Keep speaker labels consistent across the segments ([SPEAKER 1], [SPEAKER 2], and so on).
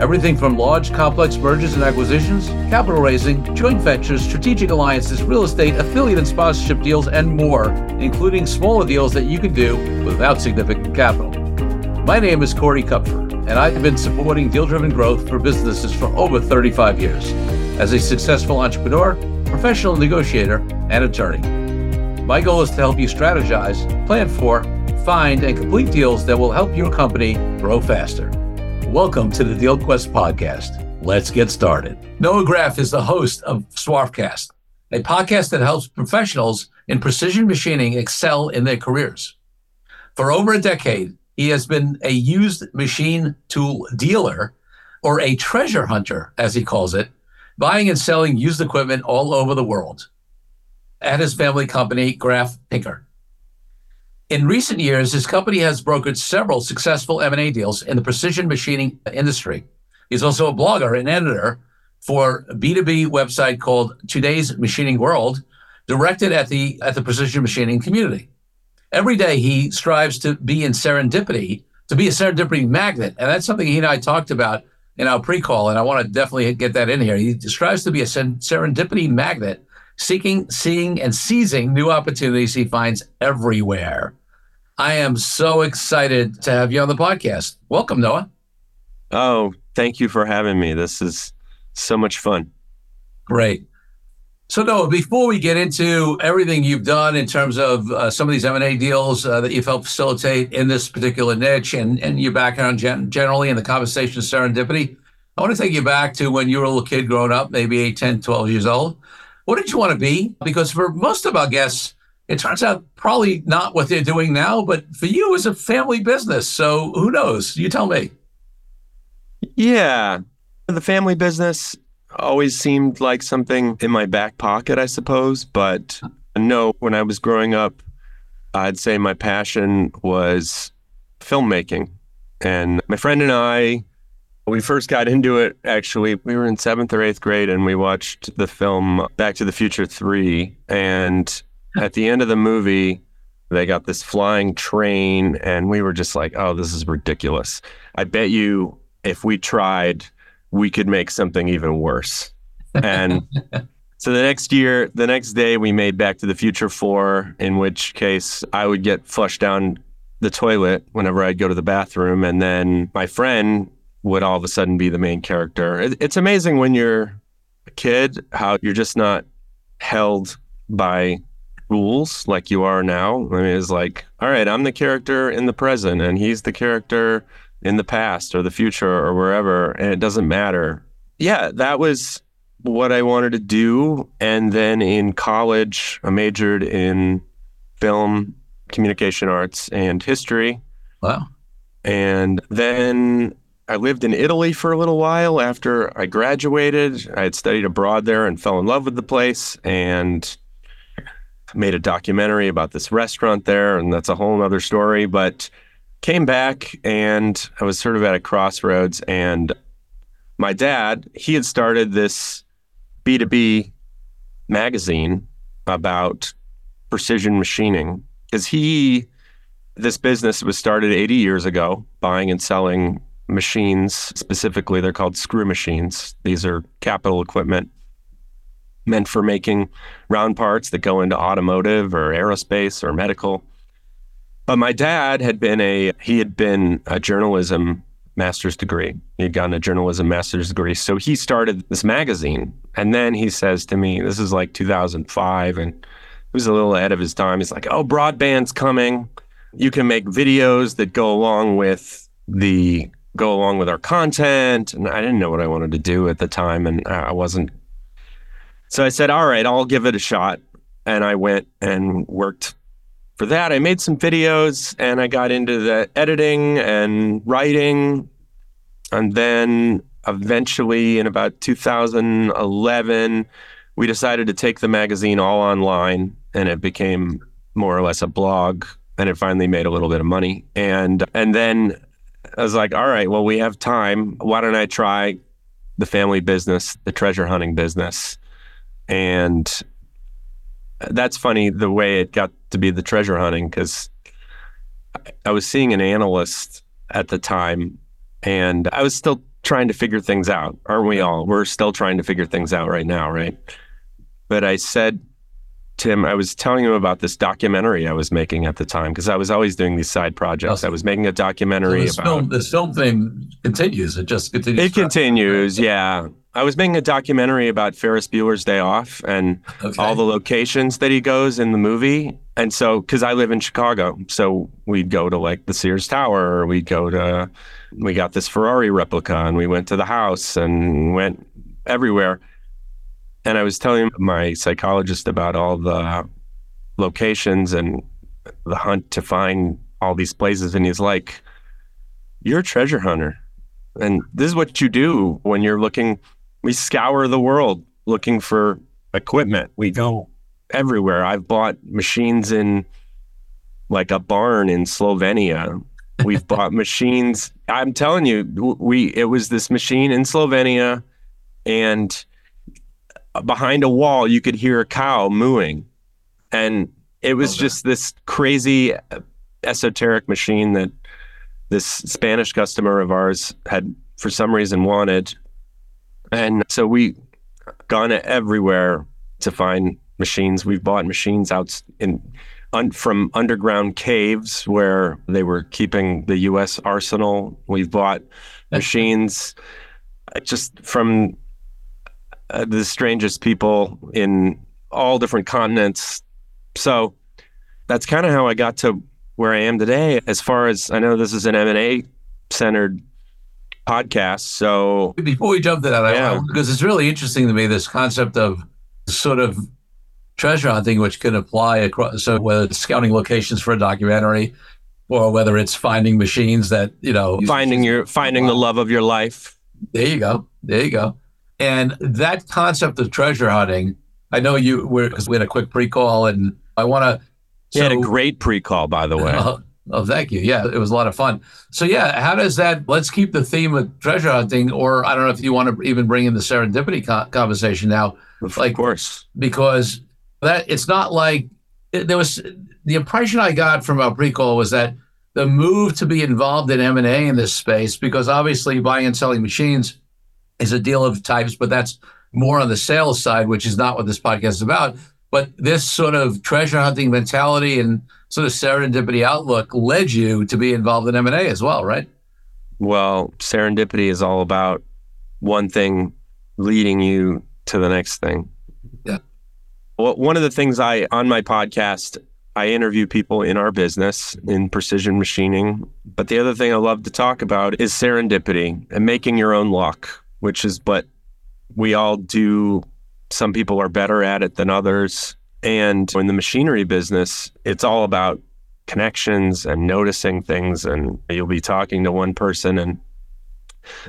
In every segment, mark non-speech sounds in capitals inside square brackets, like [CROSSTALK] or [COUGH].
[SPEAKER 1] everything from large, complex mergers and acquisitions, capital raising, joint ventures, strategic alliances, real estate, affiliate and sponsorship deals, and more, including smaller deals that you can do without significant capital. My name is Corey Kupfer, and I've been supporting deal driven growth for businesses for over 35 years as a successful entrepreneur, professional negotiator, and attorney. My goal is to help you strategize, plan for, find, and complete deals that will help your company grow faster. Welcome to the DealQuest podcast. Let's get started. Noah Graff is the host of Swarfcast, a podcast that helps professionals in precision machining excel in their careers. For over a decade, he has been a used machine tool dealer or a treasure hunter, as he calls it, buying and selling used equipment all over the world at his family company, Graff Tinker. In recent years, his company has brokered several successful M&A deals in the precision machining industry. He's also a blogger and editor for a B2B website called Today's Machining World, directed at the at the precision machining community. Every day he strives to be in serendipity, to be a serendipity magnet, and that's something he and I talked about in our pre-call, and I want to definitely get that in here. He strives to be a serendipity magnet seeking, seeing, and seizing new opportunities he finds everywhere. I am so excited to have you on the podcast. Welcome, Noah.
[SPEAKER 2] Oh, thank you for having me. This is so much fun.
[SPEAKER 1] Great. So, Noah, before we get into everything you've done in terms of uh, some of these M&A deals uh, that you've helped facilitate in this particular niche and, and your background gen- generally in the conversation of serendipity, I want to take you back to when you were a little kid growing up, maybe 8, 10, 12 years old. What did you want to be? Because for most of our guests, it turns out probably not what they're doing now, but for you, it was a family business. So who knows? You tell me.
[SPEAKER 2] Yeah. The family business always seemed like something in my back pocket, I suppose. But no, when I was growing up, I'd say my passion was filmmaking. And my friend and I, we first got into it, actually, we were in seventh or eighth grade and we watched the film Back to the Future 3. And at the end of the movie, they got this flying train, and we were just like, oh, this is ridiculous. I bet you if we tried, we could make something even worse. And [LAUGHS] so the next year, the next day, we made Back to the Future 4, in which case I would get flushed down the toilet whenever I'd go to the bathroom. And then my friend would all of a sudden be the main character. It's amazing when you're a kid how you're just not held by rules like you are now. I mean, it's like, all right, I'm the character in the present and he's the character in the past or the future or wherever, and it doesn't matter. Yeah, that was what I wanted to do. And then in college, I majored in film, communication arts, and history.
[SPEAKER 1] Wow.
[SPEAKER 2] And then I lived in Italy for a little while after I graduated. I had studied abroad there and fell in love with the place and made a documentary about this restaurant there. And that's a whole other story. But came back and I was sort of at a crossroads. And my dad, he had started this B2B magazine about precision machining because he, this business was started 80 years ago, buying and selling machines specifically. They're called screw machines. These are capital equipment meant for making round parts that go into automotive or aerospace or medical. But my dad had been a he had been a journalism master's degree. He had gotten a journalism master's degree. So he started this magazine. And then he says to me, this is like 2005 and he was a little ahead of his time. He's like, "Oh, broadband's coming. You can make videos that go along with the go along with our content. And I didn't know what I wanted to do at the time. And I wasn't. So I said, all right, I'll give it a shot. And I went and worked for that. I made some videos and I got into the editing and writing. And then eventually, in about 2011, we decided to take the magazine all online and it became more or less a blog and it finally made a little bit of money. And and then I was like, all right, well, we have time. Why don't I try the family business, the treasure hunting business? And that's funny the way it got to be the treasure hunting because I was seeing an analyst at the time and I was still trying to figure things out. Aren't we all? We're still trying to figure things out right now, right? But I said Tim, I was telling him about this documentary I was making at the time because I was always doing these side projects. I was making a documentary
[SPEAKER 1] so this
[SPEAKER 2] about
[SPEAKER 1] film. This film thing continues. It just continues.
[SPEAKER 2] It continues, yeah. I was making a documentary about Ferris Bueller's Day Off and
[SPEAKER 1] Okay.
[SPEAKER 2] all the locations that he goes in the movie. And so, because I live in Chicago, so we'd go to like the Sears Tower, or we'd go to, we got this Ferrari replica, and we went to the house and went everywhere. And I was telling my psychologist about all the locations and the hunt to find all these places. And he's like, You're a treasure hunter. And this is what you do when you're looking. We scour the world looking for equipment. We go everywhere. I've bought machines in like a barn in Slovenia. We've [LAUGHS] bought machines. I'm telling you, we it was this machine in Slovenia, and behind a wall you could hear a cow mooing, and it was just this crazy uh, esoteric machine that this Spanish customer of ours had for some reason wanted. And so we gone everywhere to find machines. We've bought machines out in un, from underground caves where they were keeping the U.S. arsenal. We've bought machines uh, just from uh, the strangest people in all different continents. So that's kind of how I got to where I am today. As far as I know, this is an M and A centered podcast. So
[SPEAKER 1] Before we jump to that, I,
[SPEAKER 2] Yeah.
[SPEAKER 1] because it's really interesting to me this concept of sort of treasure hunting, which can apply across. So whether it's scouting locations for a documentary, or whether it's finding machines that you know
[SPEAKER 2] finding your finding the love of your life.
[SPEAKER 1] There you go. There you go. And that concept of treasure hunting, I know you were because we had a quick pre-call, and I want to.
[SPEAKER 2] You had a great pre-call, by the way.
[SPEAKER 1] Oh, oh, thank you. Yeah, it was a lot of fun. So yeah, how does that? Let's keep the theme of treasure hunting, or I don't know if you want to even bring in the serendipity co- conversation now,
[SPEAKER 2] of
[SPEAKER 1] like-
[SPEAKER 2] course.
[SPEAKER 1] because that it's not like it, there was the impression I got from our pre-call was that the move to be involved in M and A in this space, because obviously buying and selling machines is a deal of types, but that's more on the sales side, which is not what this podcast is about. But this sort of treasure hunting mentality and sort of serendipity outlook led you to be involved in M and A as well, right?
[SPEAKER 2] Well, serendipity is all about one thing leading you to the next thing.
[SPEAKER 1] Yeah.
[SPEAKER 2] Well, one of the things I on my podcast, I interview people in our business in precision machining. But the other thing I love to talk about is serendipity and making your own luck, which is what we all do. Some people are better at it than others. And in the machinery business, it's all about connections and noticing things. And you'll be talking to one person and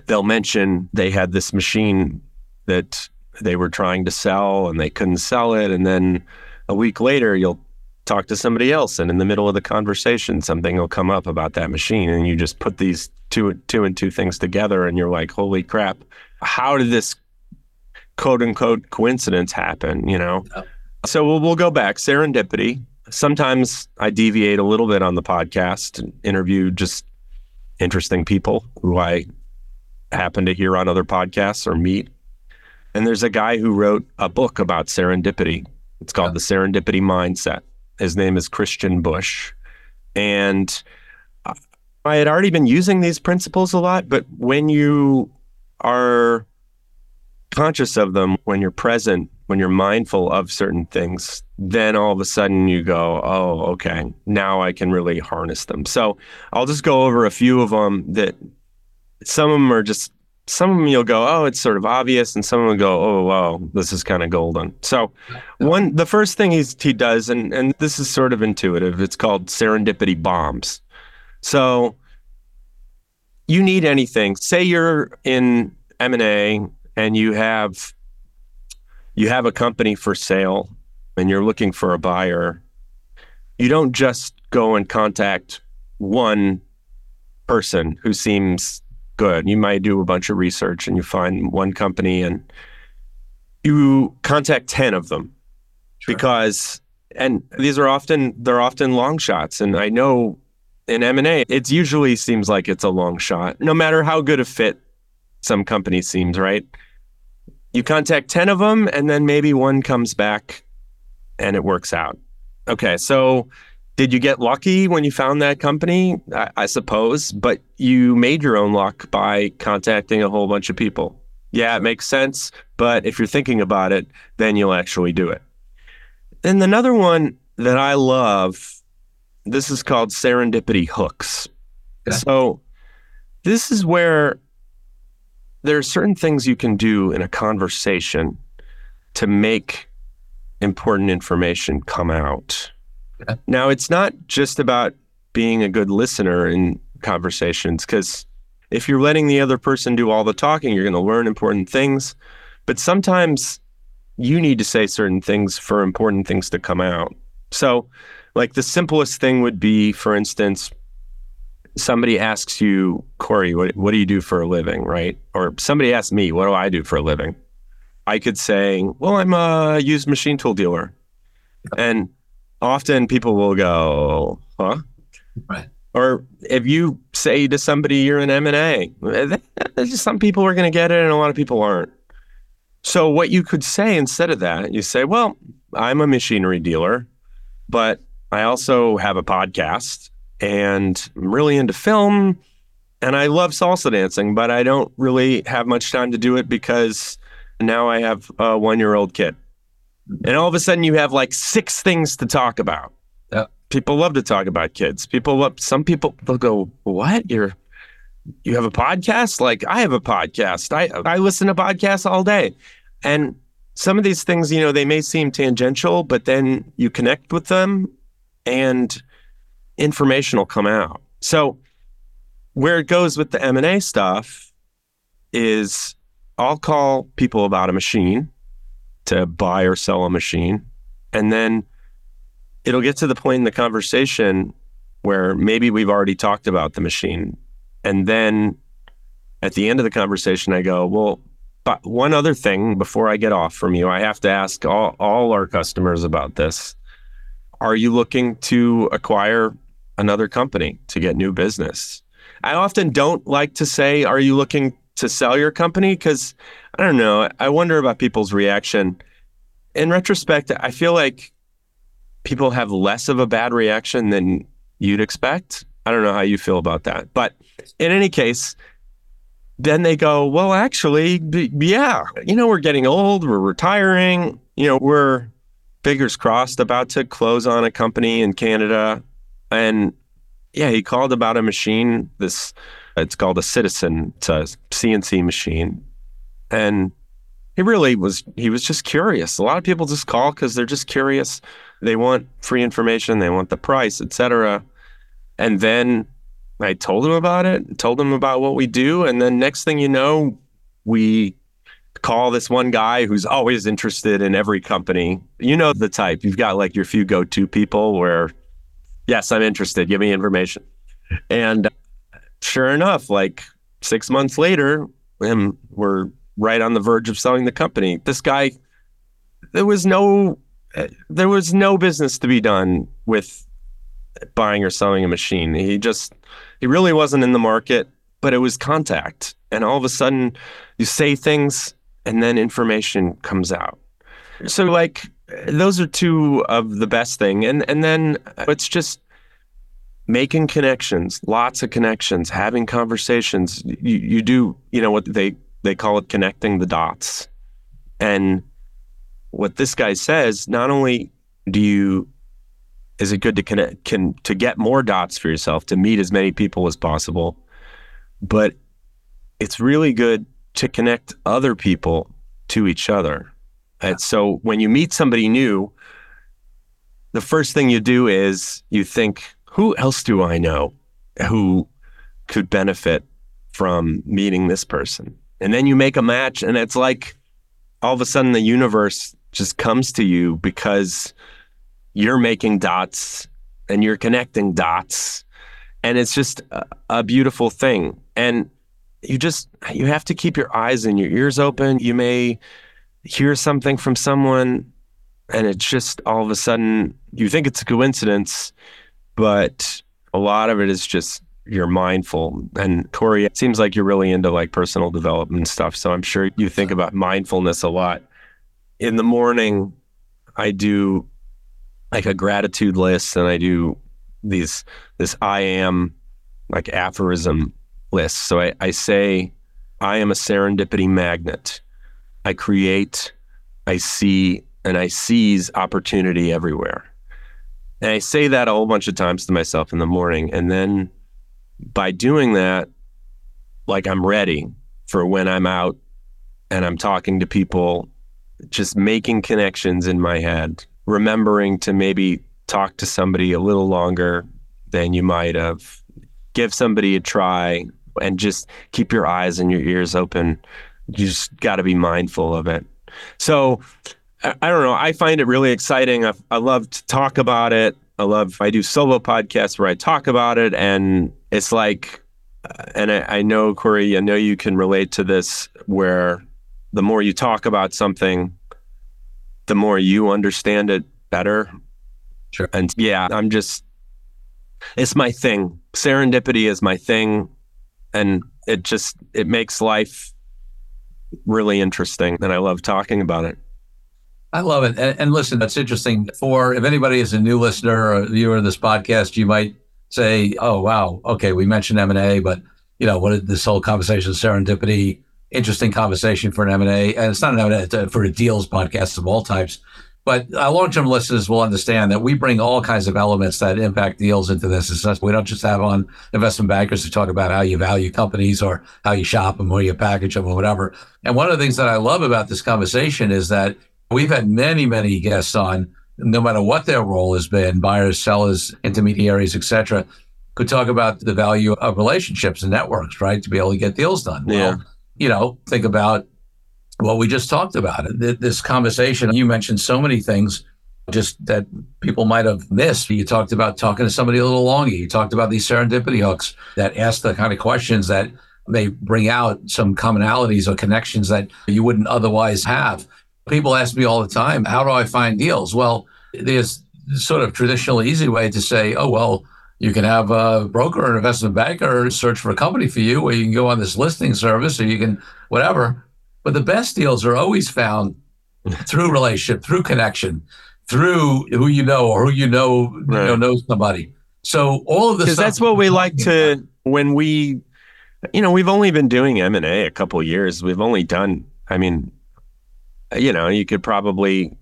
[SPEAKER 2] they'll mention they had this machine that they were trying to sell and they couldn't sell it. And then a week later, you'll talk to somebody else. And in the middle of the conversation, something will come up about that machine. And you just put these two, two and two things together and you're like, holy crap, how did this quote unquote coincidence happen? You know? So we'll, we'll go back. Serendipity. Sometimes I deviate a little bit on the podcast and interview just interesting people who I happen to hear on other podcasts or meet. And there's a guy who wrote a book about serendipity. It's called. The Serendipity Mindset. His name is Christian Busch. And I had already been using these principles a lot, but when you are conscious of them, when you're present, when you're mindful of certain things, then all of a sudden you go, oh, okay, now I can really harness them. So I'll just go over a few of them that some of them are just, some of them you'll go, oh, it's sort of obvious. And some of them go, oh, wow, this is kind of golden. So one, the first thing he's, he does, and, and this is sort of intuitive, it's called serendipity bombs. So you need anything. Say you're in M&A and you have you have a company for sale and you're looking for a buyer, you don't just go and contact one person who seems good. You might do a bunch of research and you find one company and you contact 10 of them sure. because and these are often they're often long shots and I know in M&A it usually seems like it's a long shot no matter how good a fit some company seems, right? You contact 10 of them and then maybe one comes back and it works out. Okay, so did you get lucky when you found that company? I, I, suppose, but you made your own luck by contacting a whole bunch of people. Yeah, it makes sense. But if you're thinking about it, then you'll actually do it. And another one that I love, this is called serendipity hooks. Okay. So this is where there are certain things you can do in a conversation to make important information come out. Yeah. Now, it's not just about being a good listener in conversations, because if you're letting the other person do all the talking, you're going to learn important things. But sometimes you need to say certain things for important things to come out. So, like the simplest thing would be, for instance, somebody asks you, Corey, what, what do you do for a living, right? Or somebody asks me, what do I do for a living? I could say, well, I'm a used machine tool dealer. And often people will go, huh? Right. Or if you say to somebody you're an M&A, eh, some people are going to get it and a lot of people aren't. So what you could say instead of that, you say, well, I'm a machinery dealer, but I also have a podcast and I'm really into film and I love salsa dancing, but I don't really have much time to do it because now I have a one year old kid. And all of a sudden you have like six things to talk about. Yeah. People love to talk about kids. People love, some people they'll go, What? You're you have a podcast? Like I have a podcast. I I listen to podcasts all day. And some of these things, you know, they may seem tangential, but then you connect with them and information will come out. So where it goes with the M&A stuff is I'll call people about a machine to buy or sell a machine. And then it'll get to the point in the conversation where maybe we've already talked about the machine. And then at the end of the conversation, I go, well, but one other thing before I get off from you, I have to ask all, all our customers about this. Are you looking to acquire another company to get new business? I often don't like to say, Are you looking to sell your company because I don't know. I wonder about people's reaction. In retrospect, I feel like people have less of a bad reaction than you'd expect. I don't know how you feel about that. But in any case, then they go, well, actually, yeah, you know, we're getting old, we're retiring, you know, we're fingers crossed about to close on a company in Canada. And yeah, he called about a machine, this it's called a Citizen. It's a CNC machine, and he really was. He was just curious. A lot of people just call because they're just curious. They want free information. They want the price, etc. And then I told him about it. Told him about what we do, and then next thing you know, we call this one guy who's always interested in every company. You know the type. You've got like your few go-to people where, yes, I'm interested. Give me information. And uh, sure enough, like six months later, and we're right on the verge of selling the company. This guy, there was no, there was no business to be done with buying or selling a machine. He just, he really wasn't in the market, but it was contact. And all of a sudden, you say things, and then information comes out. So, like, those are two of the best thing. And and then uh, it's just making connections, lots of connections, having conversations. You, you do, you know, what they, they call it connecting the dots. And what this guy says, not only do you, is it good to connect, can, to get more dots for yourself, to meet as many people as possible, but it's really good to connect other people to each other. And so when you meet somebody new, the first thing you do is you think, who else do I know who could benefit from meeting this person? And then you make a match, and it's like all of a sudden the universe just comes to you because you're making dots and you're connecting dots. And it's just a, a beautiful thing. And you just you have to keep your eyes and your ears open. You may hear something from someone and it's just all of a sudden you think it's a coincidence, but a lot of it is just you're mindful. And Corey, it seems like you're really into like personal development stuff. So I'm sure you think about mindfulness a lot. In the morning, I do like a gratitude list and I do these this I am like aphorism list. So I, I say I am a serendipity magnet. I create, I see, and I seize opportunity everywhere. And I say that a whole bunch of times to myself in the morning. And then by doing that, like I'm ready for when I'm out and I'm talking to people, just making connections in my head, remembering to maybe talk to somebody a little longer than you might have, give somebody a try, and just keep your eyes and your ears open. You just got to be mindful of it. So, I, don't know. I find it really exciting. I, I love to talk about it. I love, I do solo podcasts where I talk about it. And it's like, uh, and I, I know, Corey, I know you can relate to this where the more you talk about something, the more you understand it better.
[SPEAKER 1] Sure.
[SPEAKER 2] And yeah, I'm just, it's my thing. Serendipity is my thing. And it just, it makes life really interesting. And I love talking about it.
[SPEAKER 1] I love it. And, and, listen, that's interesting. For if anybody is a new listener or viewer of this podcast, you might say, "Oh, wow, okay, we mentioned M and A, but you know, what is this whole conversation serendipity? Interesting conversation for an M and A, and it's not an M and A for a deals podcast of all types." But our long-term listeners will understand that we bring all kinds of elements that impact deals into this. We don't just have on investment bankers to talk about how you value companies or how you shop them or you package them or whatever. And one of the things that I love about this conversation is that We've had many, many guests on, no matter what their role has been, buyers, sellers, intermediaries, etc., could talk about the value of relationships and networks, right? To be able to get deals done.
[SPEAKER 2] Yeah. Well,
[SPEAKER 1] you know, think about what we just talked about. It. This conversation, you mentioned so many things just that people might have missed. You talked about talking to somebody a little longer. You talked about these serendipity hooks that ask the kind of questions that may bring out some commonalities or connections that you wouldn't otherwise have. People ask me all the time, how do I find deals? Well, there's sort of traditional easy way to say, oh, well, you can have a broker or an investment banker search for a company for you, or you can go on this listing service, or you can whatever. But the best deals are always found through relationship, through connection, through who you know or who you know, right. you know knows somebody. So all of this
[SPEAKER 2] because that's what we like to when we, you know, we've only been doing M and A a couple years. We've only done, I mean, you know, you could probably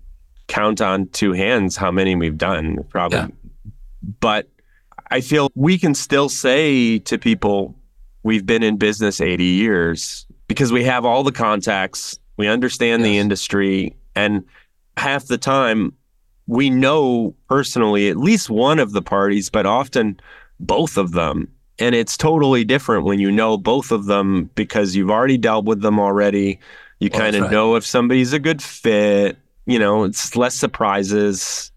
[SPEAKER 2] count on two hands how many we've done, probably. Yeah. But I feel we can still say to people, we've been in business 80 years because we have all the contacts, we understand yes. the industry, and half the time we know personally at least one of the parties, but often both of them. And it's totally different when you know both of them because you've already dealt with them already. You well, kind of right. know if somebody's a good fit. You know, it's less surprises.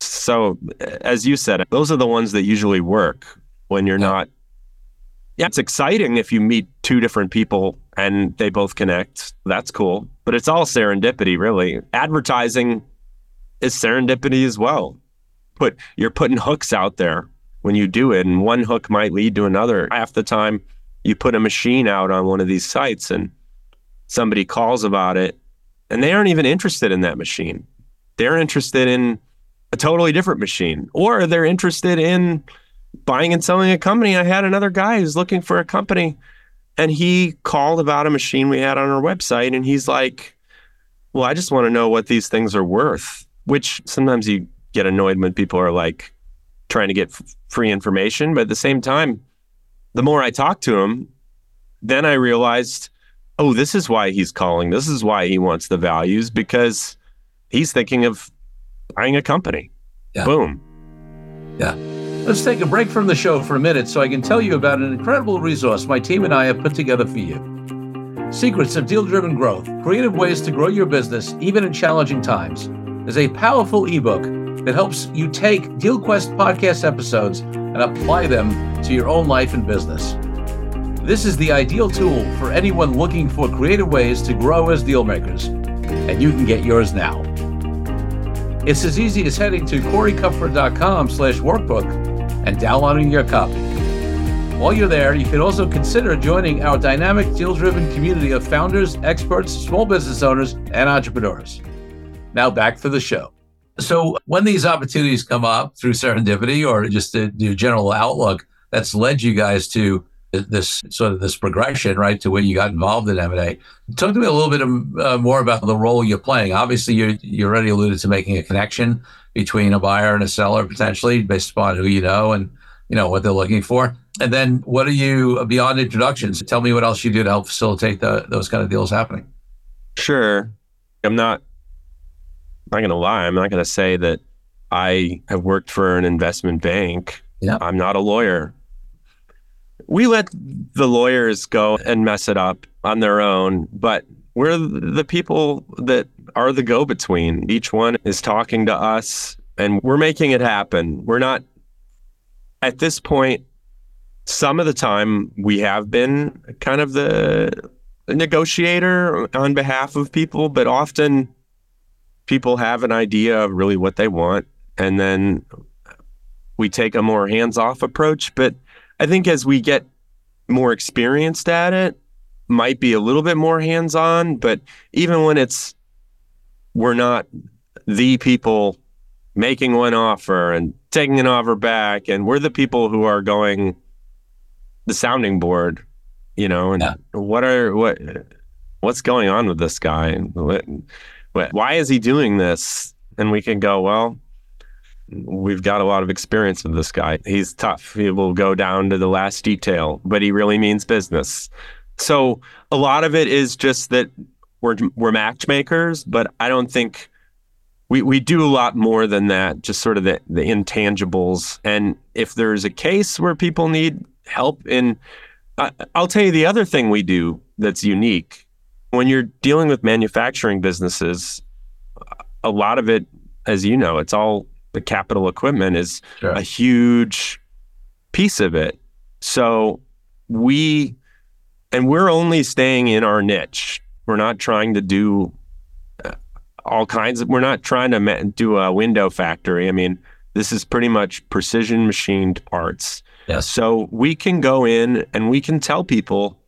[SPEAKER 2] So, as you said, those are the ones that usually work when you're yeah. not. Yeah, it's exciting if you meet two different people and they both connect. That's cool. But it's all serendipity, really. Advertising is serendipity as well. Put you're putting hooks out there when you do it, and one hook might lead to another. Half the time, you put a machine out on one of these sites, and somebody calls about it and they aren't even interested in that machine. They're interested in a totally different machine, or they're interested in buying and selling a company. I had another guy who's looking for a company and he called about a machine we had on our website and he's like, Well, I just want to know what these things are worth, which sometimes you get annoyed when people are like trying to get f- free information. But at the same time, the more I talked to him, then I realized oh, this is why he's calling. This is why he wants the values because he's thinking of buying a company. Yeah. Boom.
[SPEAKER 1] Yeah. Let's take a break from the show for a minute so I can tell you about an incredible resource my team and I have put together for you. Secrets of Deal Driven Growth Creative Ways to Grow Your Business Even in Challenging Times is a powerful ebook that helps you take DealQuest podcast episodes and apply them to your own life and business. This is the ideal tool for anyone looking for creative ways to grow as dealmakers, and you can get yours now. It's as easy as heading to coreykupfer.com slash workbook and downloading your copy. While you're there, you can also consider joining our dynamic deal-driven community of founders, experts, small business owners, and entrepreneurs. Now back to the show. So when these opportunities come up through serendipity or just the, the general outlook that's led you guys to this sort of this progression, right, to where you got involved in M&A. Talk to me a little bit uh, more about the role you're playing. Obviously, you you already alluded to making a connection between a buyer and a seller potentially based upon who you know and you know what they're looking for. And then what are you beyond introductions? Tell me what else you do to help facilitate the, those kind of deals happening.
[SPEAKER 2] Sure. I'm not not going to lie. I'm not going to say that I have worked for an investment bank.
[SPEAKER 1] Yeah.
[SPEAKER 2] I'm not a lawyer. We let the lawyers go and mess it up on their own, but we're the people that are the go between. Each one is talking to us and we're making it happen. We're not, at this point, some of the time we have been kind of the negotiator on behalf of people, but often people have an idea of really what they want. And then we take a more hands off approach. But I think as we get more experienced at it, might be a little bit more hands on. But even when it's, we're not the people making one offer and taking an offer back, and we're the people who are going the sounding board, you know, and yeah. what are, what, what's going on with this guy? And what, why is he doing this? And we can go, well, we've got a lot of experience with this guy. He's tough. He will go down to the last detail, but he really means business. So a lot of it is just that we're we're matchmakers, but I don't think we we do a lot more than that. Just sort of the the intangibles. And if there's a case where people need help in, uh, I'll tell you the other thing we do that's unique when you're dealing with manufacturing businesses, a lot of it, as you know, it's all the capital equipment is sure. a huge piece of it. So we, and we're only staying in our niche. We're not trying to do uh, all kinds of, we're not trying to do a window factory. I mean, this is pretty much precision machined parts.
[SPEAKER 1] Yes.
[SPEAKER 2] So we can go in and we can tell people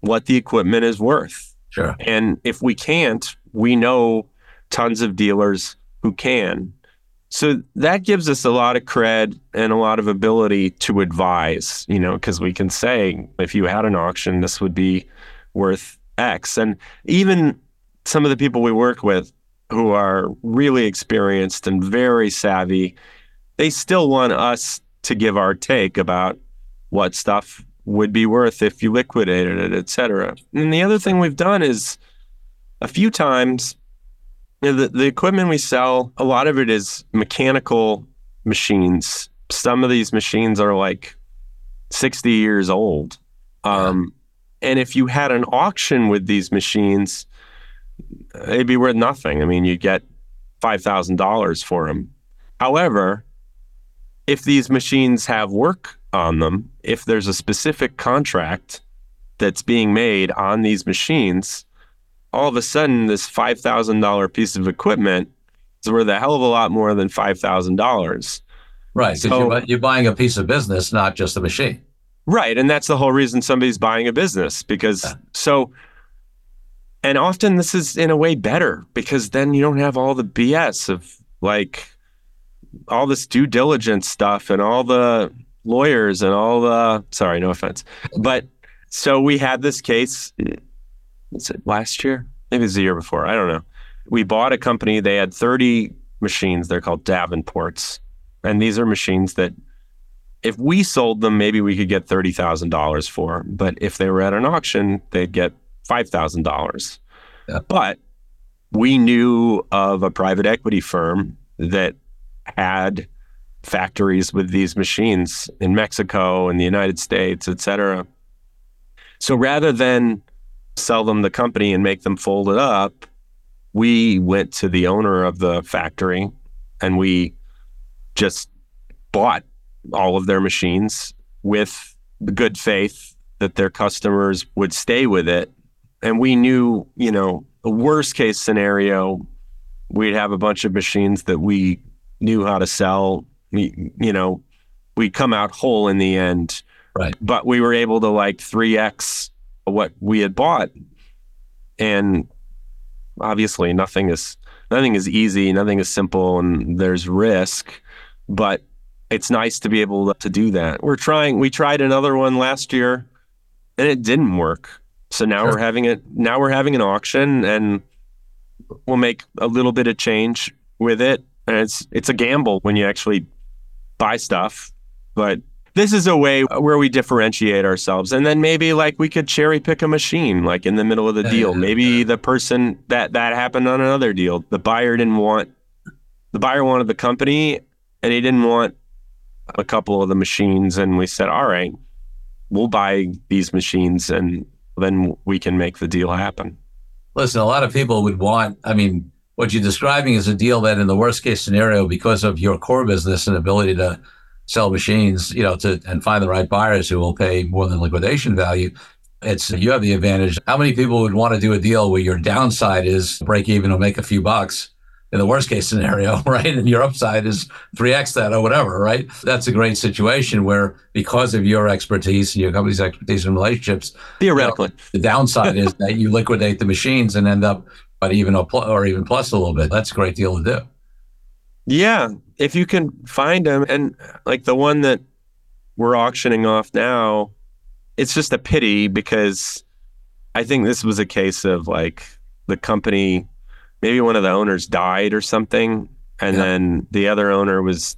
[SPEAKER 2] what the equipment is worth
[SPEAKER 1] Sure.
[SPEAKER 2] And if we can't, we know tons of dealers who can. So that gives us a lot of cred and a lot of ability to advise, you know, because we can say, if you had an auction, this would be worth X. And even some of the people we work with who are really experienced and very savvy, they still want us to give our take about what stuff would be worth if you liquidated it, et cetera. And the other thing we've done is a few times, know, the, the equipment we sell, a lot of it is mechanical machines. Some of these machines are like 60 years old. Um, and if you had an auction with these machines, they'd be worth nothing. I mean, you'd get $5,000 for them. However, if these machines have work on them, if there's a specific contract that's being made on these machines, all of a sudden this
[SPEAKER 1] $5,000
[SPEAKER 2] piece of equipment is worth a hell of a lot more than $5,000.
[SPEAKER 1] Right. So, you're, you're buying a piece of business, not just a machine.
[SPEAKER 2] Right. And that's the whole reason somebody's buying a business because yeah. so, and often this is in a way better because then you don't have all the BS of like all this due diligence stuff and all the lawyers and all the sorry, no offense. But so we had this case was it last year? Maybe it was the year before. I don't know. We bought a company, they had 30 machines, they're called Davenports. And these are machines that if we sold them, maybe we could get $30,000 for. But if they were at an auction, they'd get $5,000. Yeah. But we knew of a private equity firm that had factories with these machines in Mexico and the United States, et cetera. So rather than sell them the company and make them fold it up, we went to the owner of the factory and we just bought all of their machines with the good faith that their customers would stay with it. And we knew, you know, a worst case scenario, we'd have a bunch of machines that we knew how to sell. We, you know, we'd come out whole in the end.
[SPEAKER 1] Right.
[SPEAKER 2] But we were able to like 3x what we had bought. And obviously nothing is nothing is easy, nothing is simple and there's risk, but it's nice to be able to do that. We're trying we tried another one last year and it didn't work. So now sure. we're having it now we're having an auction and we'll make a little bit of change with it. And it's it's a gamble when you actually buy stuff, but this is a way where we differentiate ourselves and then maybe like we could cherry pick a machine like in the middle of the deal. maybe the person that that happened on another deal. The buyer didn't want the buyer wanted the company and he didn't want a couple of the machines and we said all right we'll buy these machines and then we can make the deal happen.
[SPEAKER 1] Listen a lot of people would want i mean what you're describing is a deal that in the worst case scenario because of your core business and ability to sell machines, you know, to and find the right buyers who will pay more than liquidation value. It's you have the advantage. How many people would want to do a deal where your downside is break even or make a few bucks? in the worst case scenario, [LAUGHS] right? And your upside is 3x that or whatever, right? That's a great situation where because of your expertise and your company's expertise and relationships,
[SPEAKER 2] theoretically,
[SPEAKER 1] you know, the downside is that you liquidate the machines and end up but even a pl- or even plus a little bit. That's a great deal to do.
[SPEAKER 2] Yeah, if you can find them, and like the one that we're auctioning off now, it's just a pity because I think this was a case of like the company, maybe one of the owners died or something, and yeah. then the other owner was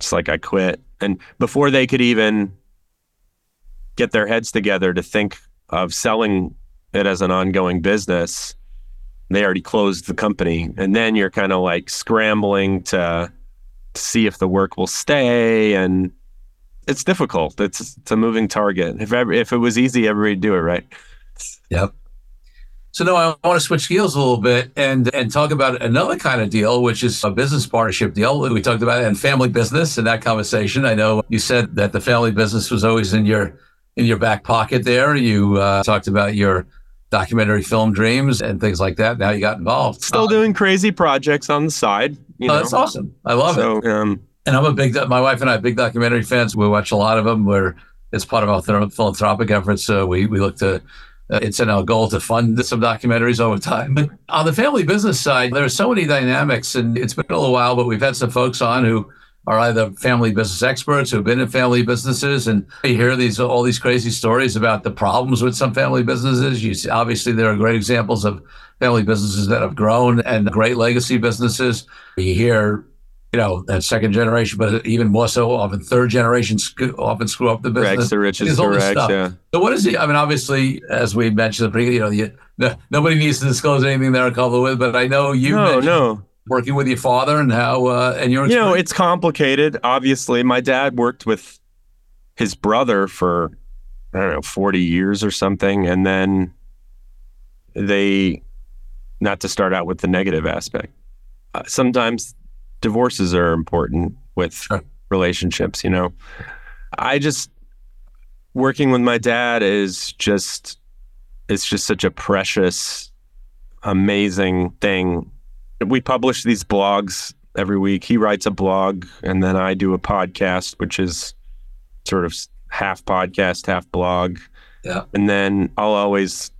[SPEAKER 2] just like, I quit. And before they could even get their heads together to think of selling it as an ongoing business, they already closed the company. And then you're kind of like scrambling to see if the work will stay and it's difficult. It's it's a moving target. If if it was easy, everybody'd do it, right?
[SPEAKER 1] Yep. So now I want to switch gears a little bit and and talk about another kind of deal, which is a business partnership deal. We talked about it and family business in that conversation. I know you said that the family business was always in your in your back pocket. There, you uh, talked about your documentary film dreams and things like that. Now you got involved.
[SPEAKER 2] Still doing crazy projects on the side.
[SPEAKER 1] You oh, know? That's awesome. I love so, it. Um, and I'm a big, my wife and I are big documentary fans. We watch a lot of them where it's part of our philanthropic efforts. So we, we look to, uh, it's in our goal to fund some documentaries over time. But on the family business side, there are so many dynamics and it's been a little while, but we've had some folks on who are either family business experts who've been in family businesses and you hear these all these crazy stories about the problems with some family businesses. You see, obviously there are great examples of family businesses that have grown and great legacy businesses. You hear you know that second generation but even more so often third generation often screw up the business.
[SPEAKER 2] Rex, the riches Rex, yeah.
[SPEAKER 1] So what is it i mean obviously as we mentioned you know you, no, nobody needs to disclose anything they're comfortable with but i know you
[SPEAKER 2] no no
[SPEAKER 1] working with your father and how uh, and your
[SPEAKER 2] you know it's complicated obviously. My dad worked with his brother for i don't know 40 years or something and then they not to start out with the negative aspect uh, sometimes divorces are important with sure. relationships you know? I just working with my dad is just it's just such a precious amazing thing we publish these blogs every week. He writes a blog, and then I do a podcast, which is sort of half podcast, half blog.
[SPEAKER 1] Yeah.
[SPEAKER 2] And then I'll always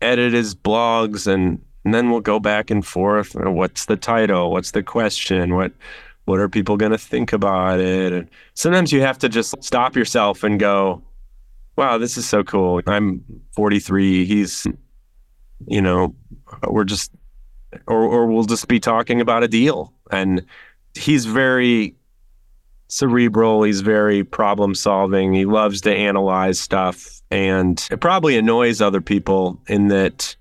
[SPEAKER 2] edit his blogs, and, and then we'll go back and forth. What's the title? What's the question? What what are people going to think about it? And sometimes you have to just stop yourself and go, "Wow, this is so cool." I'm 43. He's, you know, we're just or or we'll just be talking about a deal. And he's very cerebral. He's very problem solving. He loves to analyze stuff, and it probably annoys other people in that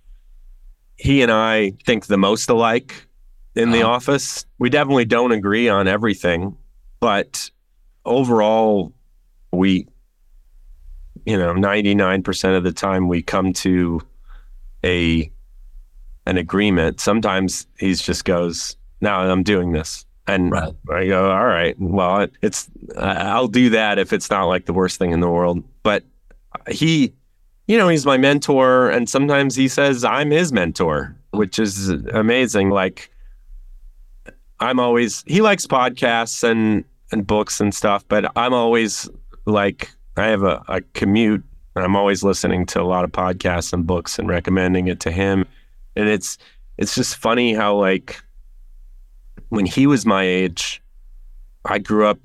[SPEAKER 2] he and I think the most alike in the uh-huh. office. We definitely don't agree on everything, but overall, we, you know, 99% of the time we come to a an agreement. Sometimes he just goes, "Now I'm doing this," and
[SPEAKER 1] Right.
[SPEAKER 2] I go, "All right, well, it, it's I'll do that if it's not like the worst thing in the world." But he, you know, he's my mentor, and sometimes he says I'm his mentor, which is amazing. Like I'm always he likes podcasts and and books and stuff, but I'm always like I have a, a commute and I'm always listening to a lot of podcasts and books and recommending it to him. And it's it's just funny how like when he was my age, I grew up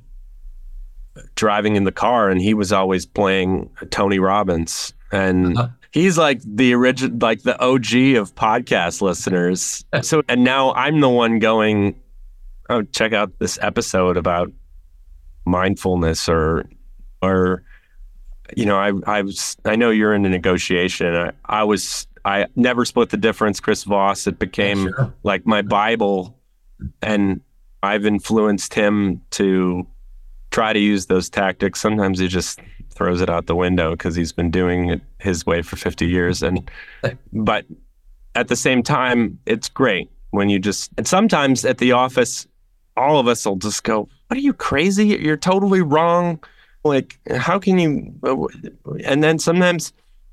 [SPEAKER 2] driving in the car and he was always playing Tony Robbins. And
[SPEAKER 1] Uh-huh.
[SPEAKER 2] he's like the original like the OG of podcast listeners. [LAUGHS] So and now I'm the one going, Oh, check out this episode about mindfulness or or you know, I I was I know you're in a negotiation. I, I was I never split the difference, Chris Voss. It became
[SPEAKER 1] Sure.
[SPEAKER 2] like my Bible, and I've influenced him to try to use those tactics. Sometimes he just throws it out the window because he's been doing it his way for 50 years. And [LAUGHS] but at the same time, it's great when you just and sometimes at the office, all of us will just go, "What are you crazy? You're totally wrong." Like, how can you? Uh, and then sometimes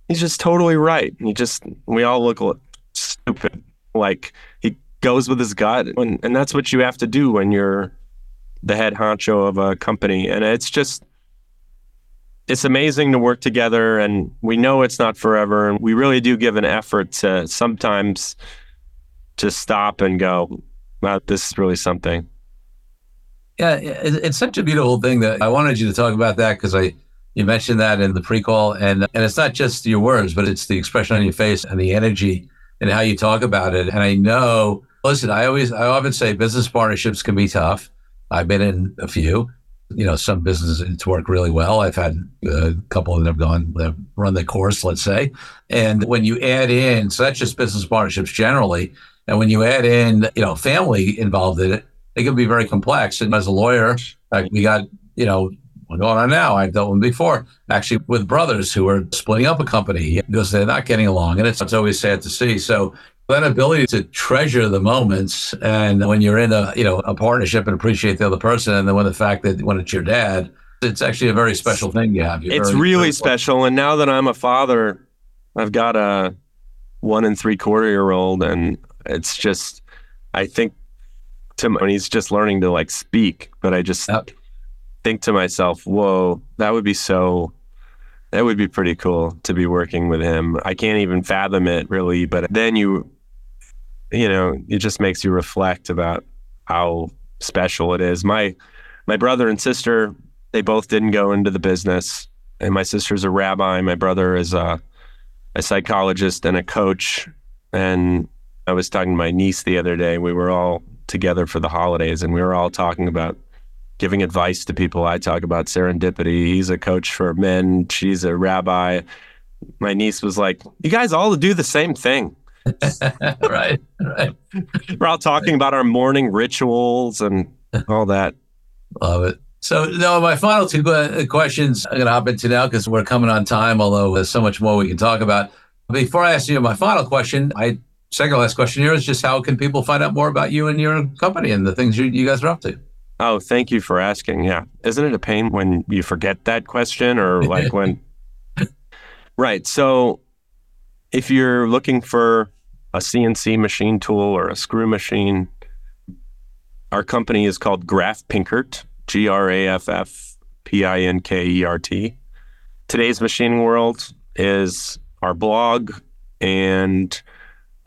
[SPEAKER 2] he's just totally right. He just we all look stupid. Like he goes with his gut, and, and that's what you have to do when you're the head honcho of a company. And it's just it's amazing to work together, and we know it's not forever, and we really do give an effort to sometimes to stop and go, "Wow, this is really something."
[SPEAKER 1] Yeah, it's such a beautiful thing that I wanted you to talk about that because I you mentioned that in the pre-call, and and it's not just your words, but it's the expression on your face and the energy and how you talk about it. And I know, listen, I always I often say business partnerships can be tough. I've been in a few. You know, some businesses it's worked really well. I've had a couple that have gone that run the course, let's say. And when you add in, so that's just business partnerships generally. And when you add in, you know, family involved in it, it can be very complex. And as a lawyer, like we got, you know, what's going on now. I've dealt with before, actually with brothers who are splitting up a company because they're not getting along. And it's, it's always sad to see. So that ability to treasure the moments and when you're in a, you know, a partnership and appreciate the other person. And then when the fact that when it's your dad, it's actually a very special thing you have. You're
[SPEAKER 2] It's
[SPEAKER 1] very-
[SPEAKER 2] really
[SPEAKER 1] very-
[SPEAKER 2] special. And now that I'm a father, I've got a one and three quarter year old, and it's just, I think tim when he's just learning to like speak, but I just
[SPEAKER 1] Yep.
[SPEAKER 2] Think to myself, whoa, that would be so, that would be pretty cool to be working with him. I can't even fathom it really, but then you, you know, it just makes you reflect about how special it is. My, my brother and sister, they both didn't go into the business and my sister's a rabbi. My brother is a, a psychologist and a coach. And I was talking to my niece the other day. We were all together for the holidays, and we were all talking about giving advice to people. I talk about serendipity. He's a coach for men. She's a rabbi. My niece was like, "You guys all do the same thing." [LAUGHS]
[SPEAKER 1] right, right.
[SPEAKER 2] We're all talking about our morning rituals and all that.
[SPEAKER 1] Love it. So, Noah, my final two uh, questions I'm going to hop into now because we're coming on time, although there's so much more we can talk about. Before I ask you my final question, I second last question here is just how can people find out more about you and your company and the things you, you guys are up to?
[SPEAKER 2] Oh, thank you for asking. Yeah. Isn't it a pain when you forget that question or like when. [LAUGHS] Right. So if you're looking for a CNC machine tool or a screw machine, our company is called Graff-Pinkert, G R A F F P I N K E R T. Today's Machining World is our blog, and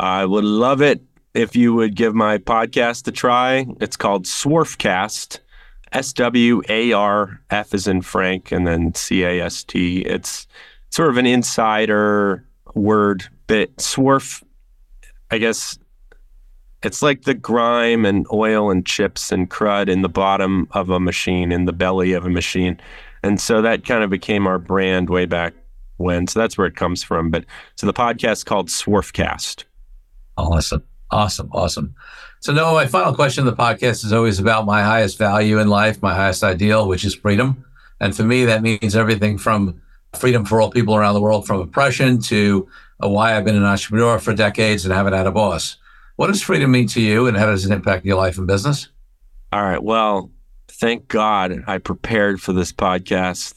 [SPEAKER 2] I would love it if you would give my podcast a try. It's called Swarfcast, S W A R F is in Frank, and then C A S T. It's sort of an insider word, but Swarf, I guess it's like the grime and oil and chips and crud in the bottom of a machine, in the belly of a machine. And so that kind of became our brand way back when. So that's where it comes from. But so the podcast called Swarfcast.
[SPEAKER 1] Awesome. Awesome. Awesome. So, Noah, my final question of the podcast is always about my highest value in life, my highest ideal, which is freedom. And for me, that means everything from freedom for all people around the world from oppression to uh, why I've been an entrepreneur for decades and haven't had a boss. What does freedom mean to you, and how does it impact your life and business?
[SPEAKER 2] All right. Well, thank God I prepared for this podcast.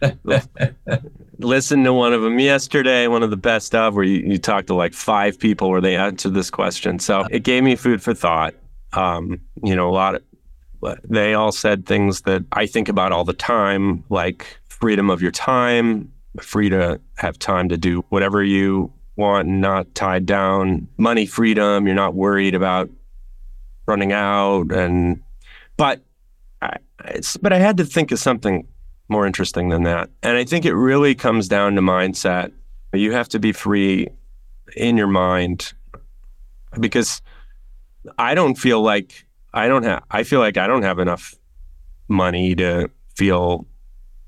[SPEAKER 2] [LAUGHS] Listened to one of them yesterday, one of the best of, where you, you talked to like five people where they answered this question. So it gave me food for thought. Um, you know, a lot of they all said things that I think about all the time, like freedom of your time, free to have time to do whatever you want not tied down, money freedom, you're not worried about running out and but I, but I had to think of something more interesting than that. And I think it really comes down to mindset. You have to be free in your mind because I don't feel like I don't have I feel like I don't have enough money to feel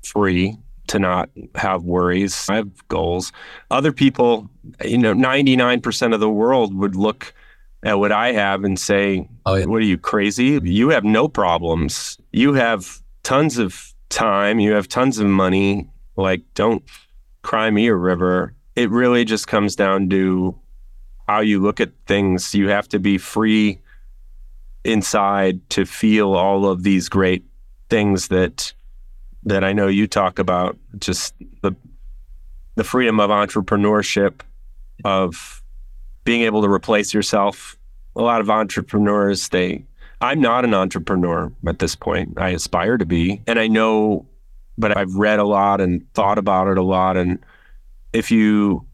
[SPEAKER 2] free to not have worries. I have goals. Other people, you know, 99% of the world would look at what I have and say, oh, yeah. What are you crazy? You have no problems. You have tons of time. You have tons of money. Like, don't cry me a river. It really just comes down to how you look at things. You have to be free inside to feel all of these great things that that I know you talk about just the the freedom of entrepreneurship of being able to replace yourself a lot of entrepreneurs they I'm not an entrepreneur at this point I aspire to be and I know but I've read a lot and thought about it a lot and if you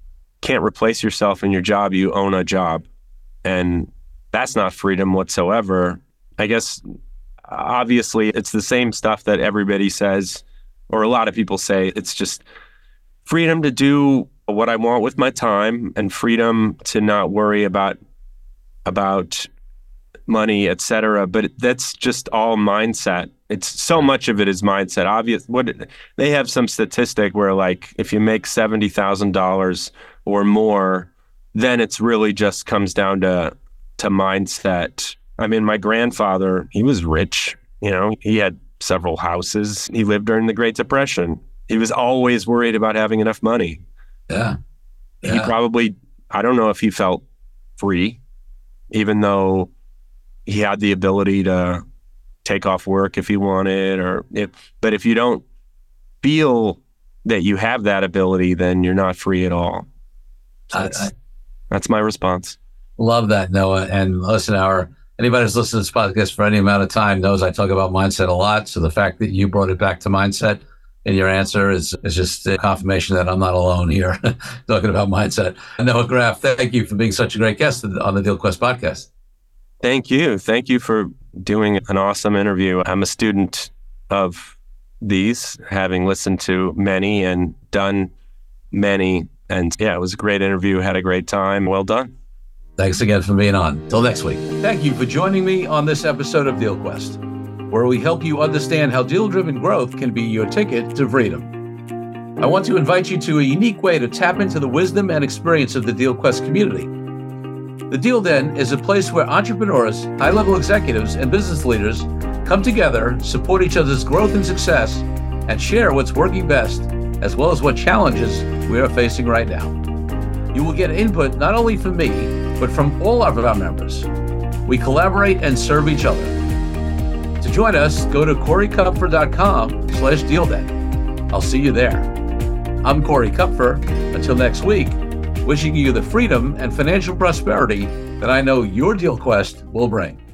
[SPEAKER 2] can't replace yourself in your job you own a job and that's not freedom whatsoever. I guess obviously it's the same stuff that everybody says, or a lot of people say. It's just freedom to do what I want with my time and freedom to not worry about about money, etc. But that's just all mindset. It's so much of it is mindset. Obvious. What they have some statistic where like if you make seventy thousand dollars or more, then it's really just comes down to to mindset. I mean, my grandfather, he was rich. You know, he had several houses. He lived during the Great Depression. He was always worried about having enough money.
[SPEAKER 1] Yeah.
[SPEAKER 2] yeah. He probably, I don't know if he felt free, even though he had the ability to take off work if he wanted, or if, but if you don't feel that you have that ability, then you're not free at all. So I, I, that's my response.
[SPEAKER 1] Love that, Noah. And listen, our anybody who's listened to this podcast for any amount of time knows I talk about mindset a lot. So the fact that you brought it back to mindset in your answer is, is just a confirmation that I'm not alone here [LAUGHS] talking about mindset. Noah Graff, thank you for being such a great guest on the DealQuest podcast.
[SPEAKER 2] Thank you. Thank you for doing an awesome interview. I'm a student of these, having listened to many and done many. And yeah, it was a great interview. Had a great time. Well done.
[SPEAKER 1] Thanks again for being on. Till next week. Thank you for joining me on this episode of DealQuest, where we help you understand how deal driven growth can be your ticket to freedom. I want to invite you to a unique way to tap into the wisdom and experience of the DealQuest community. The Deal Den is a place where entrepreneurs, high level executives, and business leaders come together, support each other's growth and success, and share what's working best, as well as what challenges we are facing right now. You will get input not only from me, but from all of our members. We collaborate and serve each other. To join us, go to coreykupfer.com slash dealden. I'll see you there. I'm Corey Kupfer. Until next week, wishing you the freedom and financial prosperity that I know your deal quest will bring.